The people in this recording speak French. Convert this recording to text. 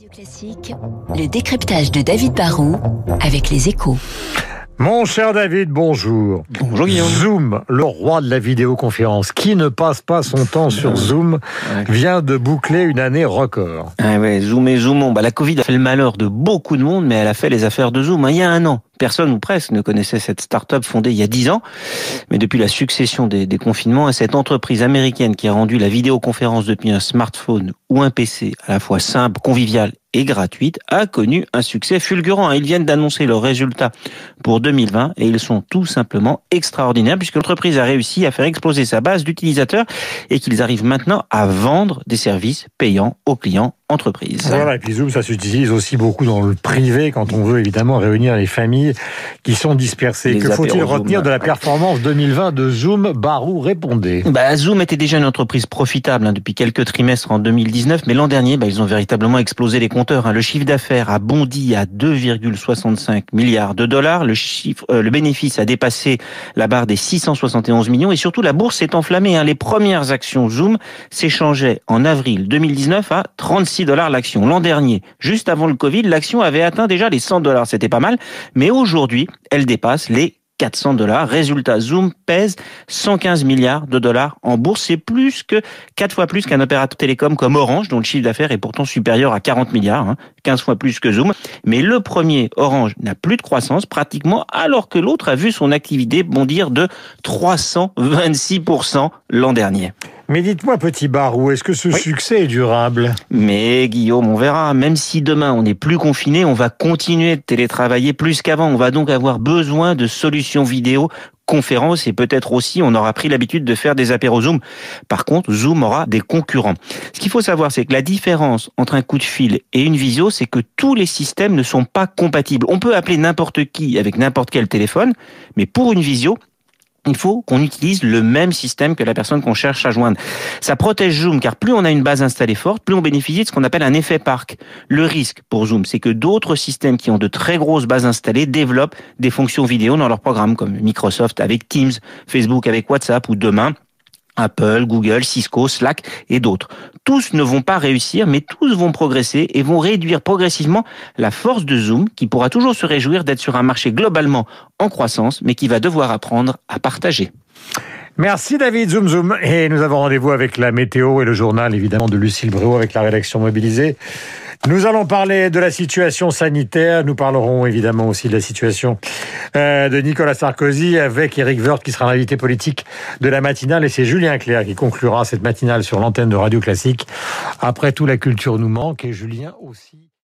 Radio Classique, le décryptage de David Barrault avec les échos. Mon cher David, bonjour. Bonjour Guillaume. Zoom, le roi de la vidéoconférence, qui ne passe pas son temps sur Zoom, vient de boucler une année record. Ah ouais, Zoom et Zoomon. Bah, la Covid a fait le malheur de beaucoup de monde, mais elle a fait les affaires de Zoom hein, il y a un an. Personne ou presque ne connaissait cette start-up fondée il y a dix ans. Mais depuis la succession des, confinements, cette entreprise américaine qui a rendu la vidéoconférence depuis un smartphone ou un PC à la fois simple, convivial et gratuite a connu un succès fulgurant. Ils viennent d'annoncer leurs résultats pour 2020 et ils sont tout simplement extraordinaires puisque l'entreprise a réussi à faire exploser sa base d'utilisateurs et qu'ils arrivent maintenant à vendre des services payants aux clients entreprises. Voilà, et puis Zoom, ça s'utilise aussi beaucoup dans le privé quand on veut évidemment réunir les familles qui sont dispersées. Les que faut-il retenir Zoom, de la performance 2020 de Zoom Barou répondez. Bah, Zoom était déjà une entreprise profitable hein, depuis quelques trimestres en 2019, mais l'an dernier, bah, ils ont véritablement explosé les compteurs. hein. Le chiffre d'affaires a bondi à 2,65 milliards de dollars. Le chiffre, euh, le bénéfice a dépassé la barre des 671 millions, et surtout la bourse s'est enflammée. hein. Les premières actions Zoom s'échangeaient en avril 2019 à 36 dollars l'action. L'an dernier, juste avant le Covid, l'action avait atteint déjà les 100 dollars. C'était pas mal, mais aujourd'hui, elle dépasse les 400 dollars. Résultat, Zoom pèse 115 milliards de dollars en bourse. C'est plus que quatre fois plus qu'un opérateur télécom comme Orange, dont le chiffre d'affaires est pourtant supérieur à 40 milliards, hein, 15 fois plus que Zoom. Mais le premier, Orange, n'a plus de croissance pratiquement, alors que l'autre a vu son activité bondir de 326% l'an dernier. Mais dites-moi, petit Barou, est-ce que ce succès est durable? Mais Guillaume, on verra. Même si demain on n'est plus confiné, on va continuer de télétravailler plus qu'avant. On va donc avoir besoin de solutions vidéo conférences et peut-être aussi on aura pris l'habitude de faire des apéros Zoom. Par contre, Zoom aura des concurrents. Ce qu'il faut savoir, c'est que la différence entre un coup de fil et une visio, c'est que tous les systèmes ne sont pas compatibles. On peut appeler n'importe qui avec n'importe quel téléphone, mais pour une visio, il faut qu'on utilise le même système que la personne qu'on cherche à joindre. Ça protège Zoom car plus on a une base installée forte, plus on bénéficie de ce qu'on appelle un effet parc. Le risque pour Zoom, c'est que d'autres systèmes qui ont de très grosses bases installées développent des fonctions vidéo dans leur programme comme Microsoft avec Teams, Facebook avec WhatsApp ou demain Apple, Google, Cisco, Slack et d'autres. Tous ne vont pas réussir, mais tous vont progresser et vont réduire progressivement la force de Zoom, qui pourra toujours se réjouir d'être sur un marché globalement en croissance, mais qui va devoir apprendre à partager. Merci David Zoom Zoom. Et nous avons rendez-vous avec la météo et le journal évidemment de Lucille Bréau avec la rédaction mobilisée. Nous allons parler de la situation sanitaire. Nous parlerons évidemment aussi de la situation euh, de Nicolas Sarkozy avec Eric Woerth qui sera l'invité politique de la matinale. Et c'est Julien Clerc qui conclura cette matinale sur l'antenne de Radio Classique. Après tout, la culture nous manque et Julien aussi.